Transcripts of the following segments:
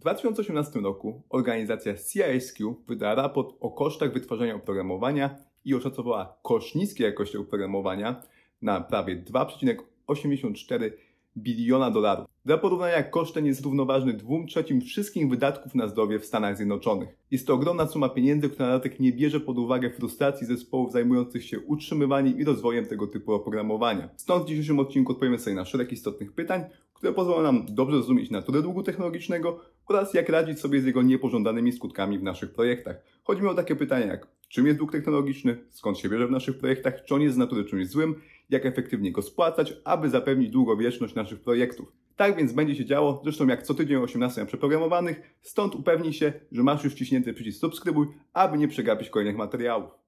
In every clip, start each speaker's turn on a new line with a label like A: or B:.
A: 2018 roku organizacja CISQ wydała raport o kosztach wytwarzania oprogramowania i oszacowała koszt niskiej jakości oprogramowania na prawie 2,84 biliona dolarów. Dla porównania koszt ten jest równoważny 2 trzecim wszystkich wydatków na zdrowie w Stanach Zjednoczonych. Jest to ogromna suma pieniędzy, która na dodatek nie bierze pod uwagę frustracji zespołów zajmujących się utrzymywaniem i rozwojem tego typu oprogramowania. Stąd w dzisiejszym odcinku odpowiemy sobie na szereg istotnych pytań, które pozwolą nam dobrze zrozumieć naturę długu technologicznego oraz jak radzić sobie z jego niepożądanymi skutkami w naszych projektach. Chodzi mi o takie pytania jak czym jest dług technologiczny, skąd się bierze w naszych projektach, czy on jest z natury czymś złym, jak efektywnie go spłacać, aby zapewnić długowieczność naszych projektów. Tak więc będzie się działo, zresztą jak co tydzień o 18 na przeprogramowanych, stąd upewnij się, że masz już wciśnięty przycisk subskrybuj, aby nie przegapić kolejnych materiałów.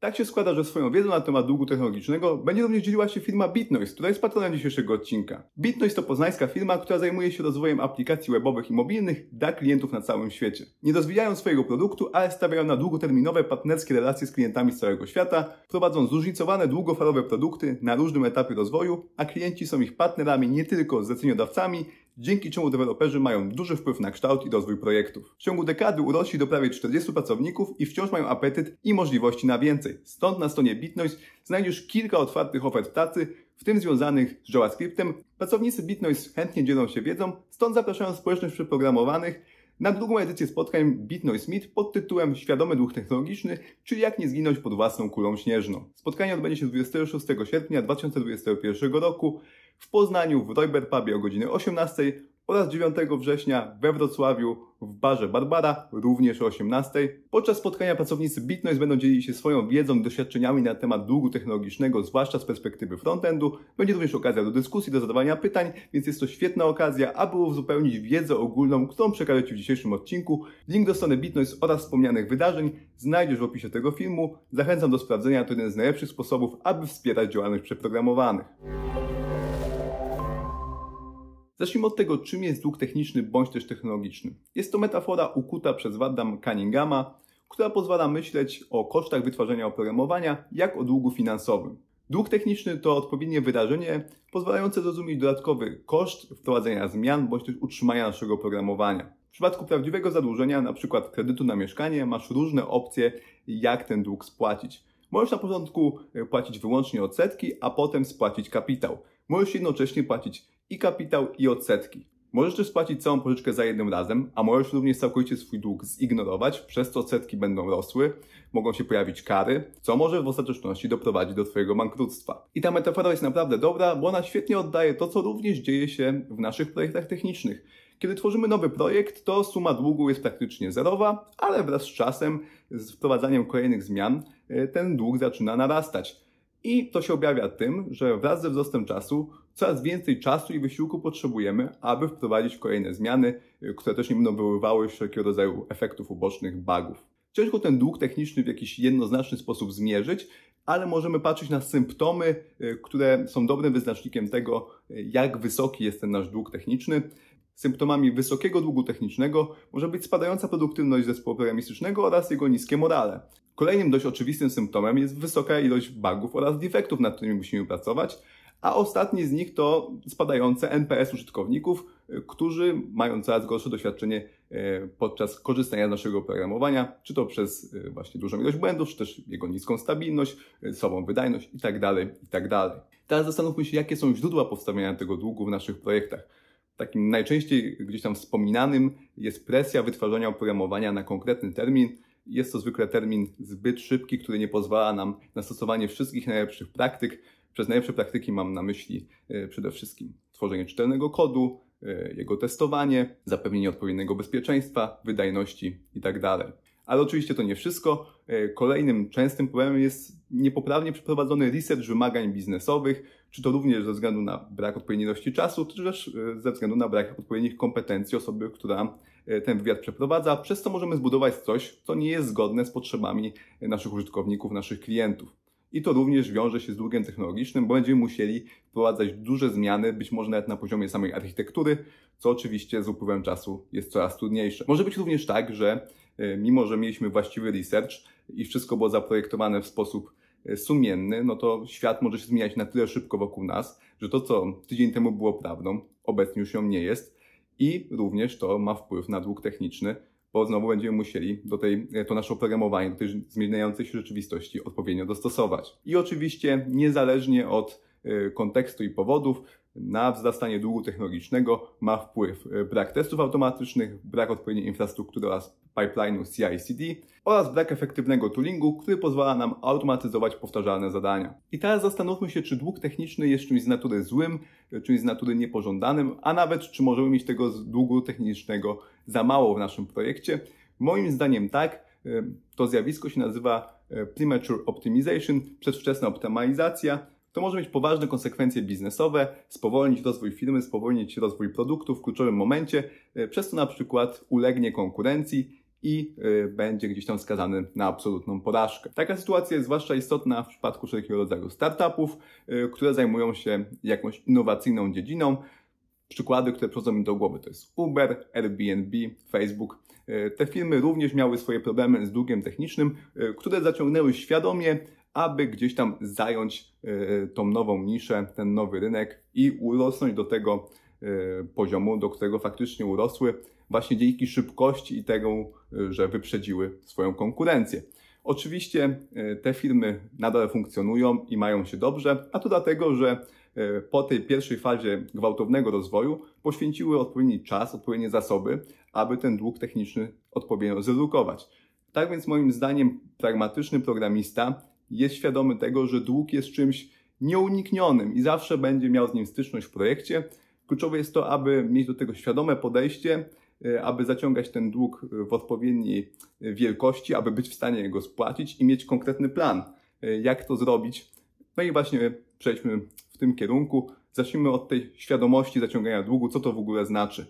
A: Tak się składa, że swoją wiedzą na temat długu technologicznego będzie również dzieliła się firma Bitnoise, która jest patronem dzisiejszego odcinka. Bitnoise to poznańska firma, która zajmuje się rozwojem aplikacji webowych i mobilnych dla klientów na całym świecie. Nie rozwijają swojego produktu, ale stawiają na długoterminowe partnerskie relacje z klientami z całego świata, prowadzą zróżnicowane długofalowe produkty na różnym etapie rozwoju, a klienci są ich partnerami nie tylko zleceniodawcami, dzięki czemu deweloperzy mają duży wpływ na kształt i rozwój projektów. W ciągu dekady urośli do prawie 40 pracowników i wciąż mają apetyt i możliwości na więcej. Stąd na stronie Bitnoise znajdziesz kilka otwartych ofert pracy, w tym związanych z JavaScriptem. Pracownicy Bitnoise chętnie dzielą się wiedzą, stąd zapraszają społeczność przeprogramowanych na drugą edycję spotkań Bitnoise Meet pod tytułem Świadomy duch technologiczny, czyli jak nie zginąć pod własną kulą śnieżną. Spotkanie odbędzie się 26 sierpnia 2021 roku w Poznaniu w Royber Pubie o godzinie 18 oraz 9 września we Wrocławiu w barze Barbara również o 18. Podczas spotkania pracownicy Bitnoise będą dzielić się swoją wiedzą i doświadczeniami na temat długu technologicznego, zwłaszcza z perspektywy frontendu. Będzie również okazja do dyskusji, do zadawania pytań, więc jest to świetna okazja, aby uzupełnić wiedzę ogólną, którą przekażę Ci w dzisiejszym odcinku. Link do strony Bitnoise oraz wspomnianych wydarzeń znajdziesz w opisie tego filmu. Zachęcam do sprawdzenia, to jeden z najlepszych sposobów, aby wspierać działalność przeprogramowanych. Zacznijmy od tego, czym jest dług techniczny bądź też technologiczny. Jest to metafora ukuta przez Wadam Cunninghama, która pozwala myśleć o kosztach wytwarzania oprogramowania jak o długu finansowym. Dług techniczny to odpowiednie wydarzenie pozwalające zrozumieć dodatkowy koszt wprowadzenia zmian bądź też utrzymania naszego oprogramowania. W przypadku prawdziwego zadłużenia, np. kredytu na mieszkanie, masz różne opcje, jak ten dług spłacić. Możesz na początku płacić wyłącznie odsetki, a potem spłacić kapitał. Możesz jednocześnie płacić i kapitał, i odsetki. Możesz też spłacić całą pożyczkę za jednym razem, a możesz również całkowicie swój dług zignorować, przez co odsetki będą rosły, mogą się pojawić kary, co może w ostateczności doprowadzić do Twojego bankructwa. I ta metafora jest naprawdę dobra, bo ona świetnie oddaje to, co również dzieje się w naszych projektach technicznych. Kiedy tworzymy nowy projekt, to suma długu jest praktycznie zerowa, ale wraz z czasem, z wprowadzaniem kolejnych zmian, e, ten dług zaczyna narastać. I to się objawia tym, że wraz ze wzrostem czasu coraz więcej czasu i wysiłku potrzebujemy, aby wprowadzić kolejne zmiany, które też nie będą wywoływały wszelkiego rodzaju efektów ubocznych, bugów. Ciężko ten dług techniczny w jakiś jednoznaczny sposób zmierzyć, ale możemy patrzeć na symptomy, y, które są dobrym wyznacznikiem tego, jak wysoki jest ten nasz dług techniczny. Symptomami wysokiego długu technicznego może być spadająca produktywność zespołu programistycznego oraz jego niskie morale. Kolejnym dość oczywistym symptomem jest wysoka ilość bugów oraz defektów, nad którymi musimy pracować, a ostatni z nich to spadające NPS użytkowników, którzy mają coraz gorsze doświadczenie e, podczas korzystania z naszego oprogramowania, czy to przez e, właśnie dużą ilość błędów, czy też jego niską stabilność, e, słabą wydajność itd., tak itd. Tak Teraz zastanówmy się, jakie są źródła powstawania tego długu w naszych projektach. Takim najczęściej gdzieś tam wspominanym jest presja wytwarzania oprogramowania na konkretny termin. Jest to zwykle termin zbyt szybki, który nie pozwala nam na stosowanie wszystkich najlepszych praktyk, przez najlepsze praktyki mam na myśli e, przede wszystkim tworzenie czytelnego kodu, e, jego testowanie, zapewnienie odpowiedniego bezpieczeństwa, wydajności itd. Tak Ale oczywiście to nie wszystko. E, kolejnym częstym problemem jest niepoprawnie przeprowadzony research wymagań biznesowych, czy to również ze względu na brak odpowiedniej ilości czasu, czy też ze względu na brak odpowiednich kompetencji osoby, która ten wywiad przeprowadza, przez co możemy zbudować coś, co nie jest zgodne z potrzebami naszych użytkowników, naszych klientów. I to również wiąże się z długiem technologicznym, bo będziemy musieli wprowadzać duże zmiany, być może nawet na poziomie samej architektury, co oczywiście z upływem czasu jest coraz trudniejsze. Może być również tak, że e, mimo, że mieliśmy właściwy research i wszystko było zaprojektowane w sposób sumienny, no to świat może się zmieniać na tyle szybko wokół nas, że to, co tydzień temu było prawdą, obecnie już ją nie jest i również to ma wpływ na dług techniczny, bo znowu będziemy musieli do tej, to nasze oprogramowanie, do tej zmieniającej się rzeczywistości odpowiednio dostosować. I oczywiście niezależnie od y, kontekstu i powodów, na wzrastanie długu technologicznego ma wpływ y, brak testów automatycznych, brak odpowiedniej infrastruktury oraz pipeline'u CI/CD oraz brak efektywnego toolingu, który pozwala nam automatyzować powtarzalne zadania. I teraz zastanówmy się, czy dług techniczny jest czymś z natury złym, czymś z natury niepożądanym, a nawet czy możemy mieć tego długu technicznego za mało w naszym projekcie. Moim zdaniem tak. Y, to zjawisko się nazywa premature optimization, przedwczesna optymalizacja to może mieć poważne konsekwencje biznesowe, spowolnić rozwój firmy, spowolnić rozwój produktu w kluczowym momencie, e, przez to na przykład ulegnie konkurencji i e, będzie gdzieś tam skazany na absolutną porażkę. Taka sytuacja jest zwłaszcza istotna w przypadku wszelkiego rodzaju startupów, e, które zajmują się jakąś innowacyjną dziedziną. Przykłady, które przychodzą mi do głowy to jest Uber, Airbnb, Facebook. Te firmy również miały swoje problemy z długiem technicznym, które zaciągnęły świadomie aby gdzieś tam zająć e, tą nową niszę, ten nowy rynek i urosnąć do tego e, poziomu, do którego faktycznie urosły, właśnie dzięki szybkości i tego, e, że wyprzedziły swoją konkurencję. Oczywiście te firmy nadal funkcjonują i mają się dobrze, a to dlatego, że po tej pierwszej fazie gwałtownego rozwoju poświęciły odpowiedni czas, odpowiednie zasoby, aby ten dług techniczny odpowiednio zredukować. Tak więc moim zdaniem pragmatyczny programista jest świadomy tego, że dług jest czymś nieuniknionym i zawsze będzie miał z nim styczność w projekcie. Kluczowe jest to, aby mieć do tego świadome podejście, e, aby zaciągać ten dług w odpowiedniej wielkości, aby być w stanie go spłacić i mieć konkretny plan, e, jak to zrobić. No i właśnie przejdźmy w tym kierunku. Zacznijmy od tej świadomości zaciągania długu, co to w ogóle znaczy.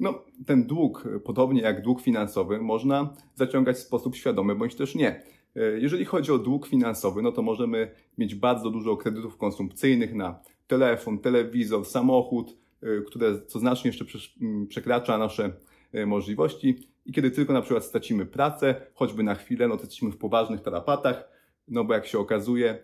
A: No, ten dług, podobnie jak dług finansowy, można zaciągać w sposób świadomy bądź też nie. E, jeżeli chodzi o dług finansowy, no to możemy mieć bardzo dużo kredytów konsumpcyjnych na telefon, telewizor, samochód, e, które co znacznie jeszcze przekracza nasze e, możliwości. I kiedy tylko na przykład stracimy pracę, choćby na chwilę, no to jesteśmy w poważnych tarapatach, no bo jak się okazuje,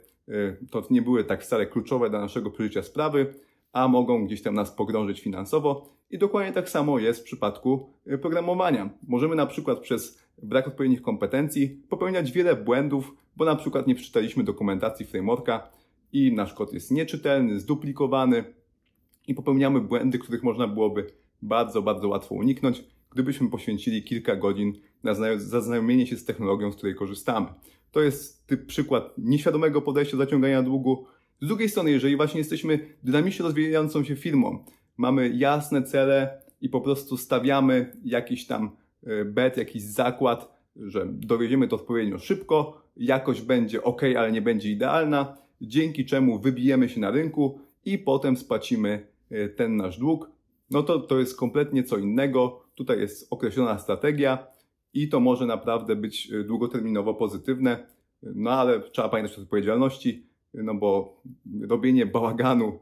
A: to nie były tak wcale kluczowe dla naszego przeżycia sprawy, a mogą gdzieś tam nas pogrążyć finansowo. I dokładnie tak samo jest w przypadku programowania. Możemy na przykład przez brak odpowiednich kompetencji, popełniać wiele błędów, bo na przykład nie przeczytaliśmy dokumentacji frameworka i nasz kod jest nieczytelny, zduplikowany i popełniamy błędy, których można byłoby bardzo, bardzo łatwo uniknąć, gdybyśmy poświęcili kilka godzin na zaznajomienie się z technologią, z której korzystamy. To jest typ przykład nieświadomego podejścia do zaciągania długu. Z drugiej strony, jeżeli właśnie jesteśmy dynamicznie rozwijającą się firmą, mamy jasne cele i po prostu stawiamy jakiś tam E, bet, jakiś zakład, że dowieziemy to odpowiednio szybko, jakość będzie ok, ale nie będzie idealna, dzięki czemu wybijemy się na rynku i potem spłacimy e, ten nasz dług. No to to jest kompletnie co innego. Tutaj jest określona strategia i to może naprawdę być e, długoterminowo pozytywne, no ale trzeba pamiętać o odpowiedzialności, no bo robienie bałaganu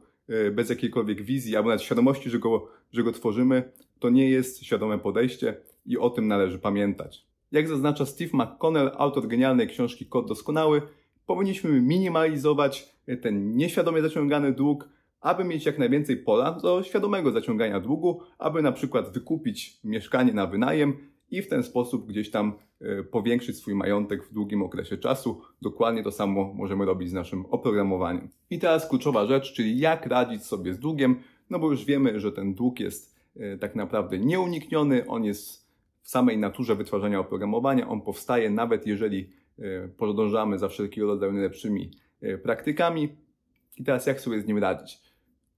A: bez jakiejkolwiek wizji albo nawet świadomości, że go, że go tworzymy, to nie jest świadome podejście i o tym należy pamiętać. Jak zaznacza Steve McConnell, autor genialnej książki Kod Doskonały, powinniśmy minimalizować ten nieświadomie zaciągany dług, aby mieć jak najwięcej pola do świadomego zaciągania długu, aby na przykład wykupić mieszkanie na wynajem i w ten sposób gdzieś tam e, powiększyć swój majątek w długim okresie czasu. Dokładnie to samo możemy robić z naszym oprogramowaniem. I teraz kluczowa rzecz, czyli jak radzić sobie z długiem, no bo już wiemy, że ten dług jest e, tak naprawdę nieunikniony, on jest w samej naturze wytwarzania oprogramowania. On powstaje nawet jeżeli e, podążamy za wszelkiego rodzaju najlepszymi praktykami. I teraz jak sobie z nim radzić?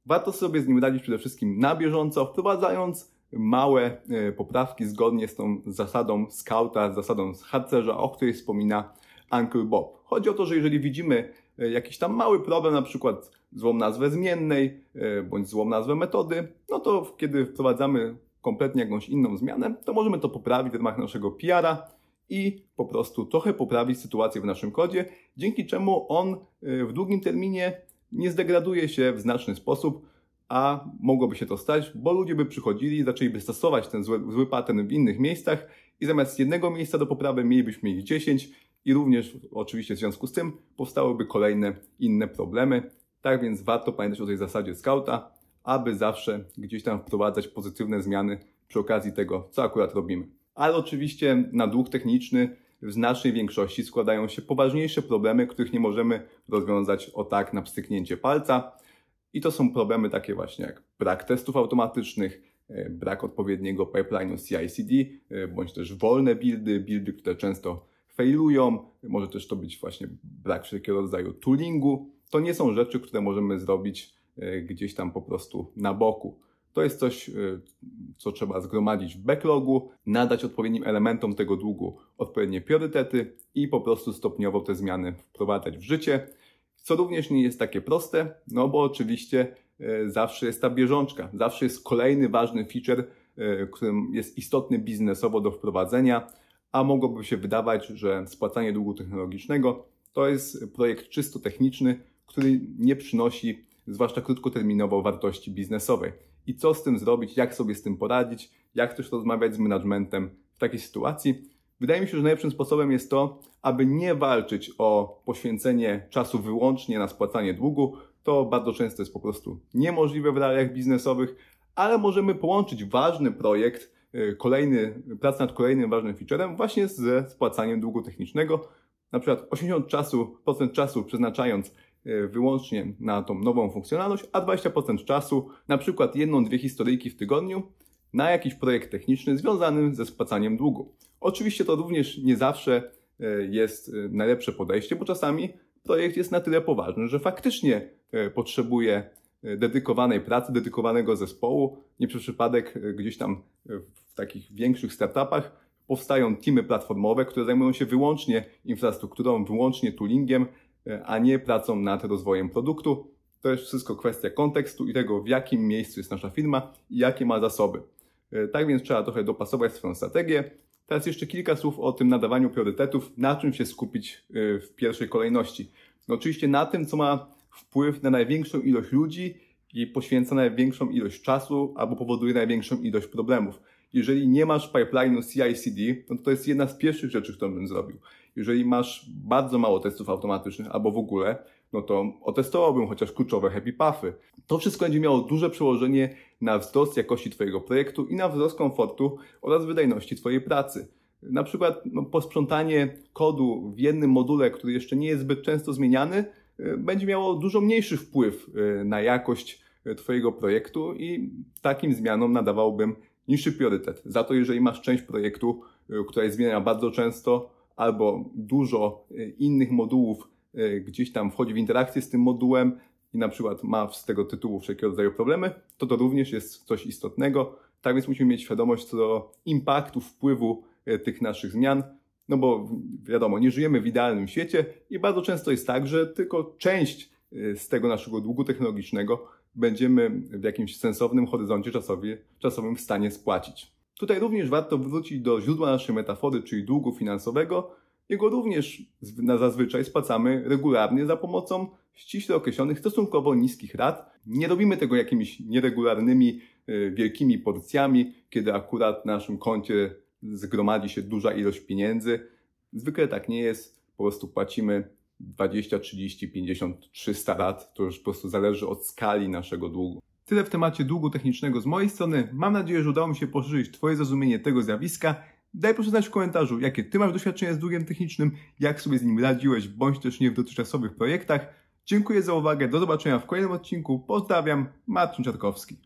A: Warto sobie z nim radzić przede wszystkim na bieżąco, wprowadzając małe e, poprawki zgodnie z tą zasadą scouta, zasadą harcerza, o której wspomina Uncle Bob. Chodzi o to, że jeżeli widzimy jakiś tam mały problem, na przykład złą nazwę zmiennej, bądź złą nazwę metody, no to kiedy wprowadzamy kompletnie jakąś inną zmianę, to możemy to poprawić w ramach naszego PR-a i po prostu trochę poprawić sytuację w naszym kodzie, dzięki czemu on w długim terminie nie zdegraduje się w znaczny sposób, a mogłoby się to stać, bo ludzie by przychodzili zaczęliby stosować ten zły, zły pattern w innych miejscach i zamiast jednego miejsca do poprawy mielibyśmy ich 10 i również oczywiście w związku z tym powstałyby kolejne inne problemy. Tak więc warto pamiętać o tej zasadzie skauta, aby zawsze gdzieś tam wprowadzać pozytywne zmiany przy okazji tego, co akurat robimy. Ale oczywiście na dług techniczny w znacznej większości składają się poważniejsze problemy, których nie możemy rozwiązać o tak na pstryknięcie palca. I to są problemy takie właśnie jak brak testów automatycznych, e, brak odpowiedniego pipeline'u CI/CD, e, bądź też wolne buildy, buildy, które często failują, może też to być właśnie brak wszelkiego rodzaju toolingu. To nie są rzeczy, które możemy zrobić e, gdzieś tam po prostu na boku. To jest coś, co trzeba zgromadzić w backlogu, nadać odpowiednim elementom tego długu odpowiednie priorytety i po prostu stopniowo te zmiany wprowadzać w życie co również nie jest takie proste, no bo oczywiście e, zawsze jest ta bieżączka, zawsze jest kolejny ważny feature, e, którym jest istotny biznesowo do wprowadzenia, a mogłoby się wydawać, że spłacanie długu technologicznego to jest projekt czysto techniczny, który nie przynosi, zwłaszcza krótkoterminowo, wartości biznesowej. I co z tym zrobić, jak sobie z tym poradzić, jak też rozmawiać z managementem w takiej sytuacji. Wydaje mi się, że najlepszym sposobem jest to, aby nie walczyć o poświęcenie czasu wyłącznie na spłacanie długu. To bardzo często jest po prostu niemożliwe w realiach biznesowych, ale możemy połączyć ważny projekt, y, kolejny, pracę nad kolejnym ważnym featurem właśnie ze spłacaniem długu technicznego. Na przykład 80% czasu, procent czasu przeznaczając y, wyłącznie na tą nową funkcjonalność, a 20% czasu, na przykład jedną, dwie historyjki w tygodniu, na jakiś projekt techniczny związany ze spłacaniem długu. Oczywiście to również nie zawsze e, jest e, najlepsze podejście, bo czasami projekt jest na tyle poważny, że faktycznie e, potrzebuje dedykowanej pracy, dedykowanego zespołu. Nie przez przypadek gdzieś tam w takich większych startupach powstają teamy platformowe, które zajmują się wyłącznie infrastrukturą, wyłącznie toolingiem, a nie pracą nad rozwojem produktu. To jest wszystko kwestia kontekstu i tego, w jakim miejscu jest nasza firma i jakie ma zasoby. Tak więc trzeba trochę dopasować swoją strategię. Teraz jeszcze kilka słów o tym nadawaniu priorytetów, na czym się skupić y, w pierwszej kolejności. No oczywiście na tym, co ma wpływ na największą ilość ludzi i poświęca największą ilość czasu albo powoduje największą ilość problemów. Jeżeli nie masz pipeline'u CI/CD, no to to jest jedna z pierwszych rzeczy, którą bym zrobił. Jeżeli masz bardzo mało testów automatycznych albo w ogóle, no to otestowałbym chociaż kluczowe happy pathy. To wszystko będzie miało duże przełożenie na wzrost jakości Twojego projektu i na wzrost komfortu oraz wydajności Twojej pracy. Na przykład no, posprzątanie kodu w jednym module, który jeszcze nie jest zbyt często zmieniany, y, będzie miało dużo mniejszy wpływ y, na jakość y, Twojego projektu i takim zmianom nadawałbym niższy priorytet. Za to, jeżeli masz część projektu, która jest zmieniana bardzo często, albo dużo innych modułów gdzieś tam wchodzi w interakcję z tym modułem, i na przykład ma z tego tytułu wszelkiego rodzaju problemy, to to również jest coś istotnego. Tak więc musimy mieć świadomość co do impaktu, wpływu tych naszych zmian, no bo wiadomo, nie żyjemy w idealnym świecie i bardzo często jest tak, że tylko część z tego naszego długu technologicznego będziemy w jakimś sensownym horyzoncie czasowie, czasowym w stanie spłacić. Tutaj również warto wrócić do źródła naszej metafory, czyli długu finansowego. Jego również na zazwyczaj spłacamy regularnie za pomocą ściśle określonych, stosunkowo niskich rat. Nie robimy tego jakimiś nieregularnymi, e, wielkimi porcjami, kiedy akurat na naszym koncie zgromadzi się duża ilość pieniędzy. Zwykle tak nie jest. Po prostu płacimy 20, 30, 50, 300 lat. To już po prostu zależy od skali naszego długu. Tyle w temacie długu technicznego z mojej strony. Mam nadzieję, że udało mi się poszerzyć Twoje zrozumienie tego zjawiska. Daj proszę znać w komentarzu, jakie Ty masz doświadczenia z długiem technicznym, jak sobie z nim radziłeś, bądź też nie w dotychczasowych projektach. Dziękuję za uwagę, do zobaczenia w kolejnym odcinku. Pozdrawiam, Marcin Czarkowski.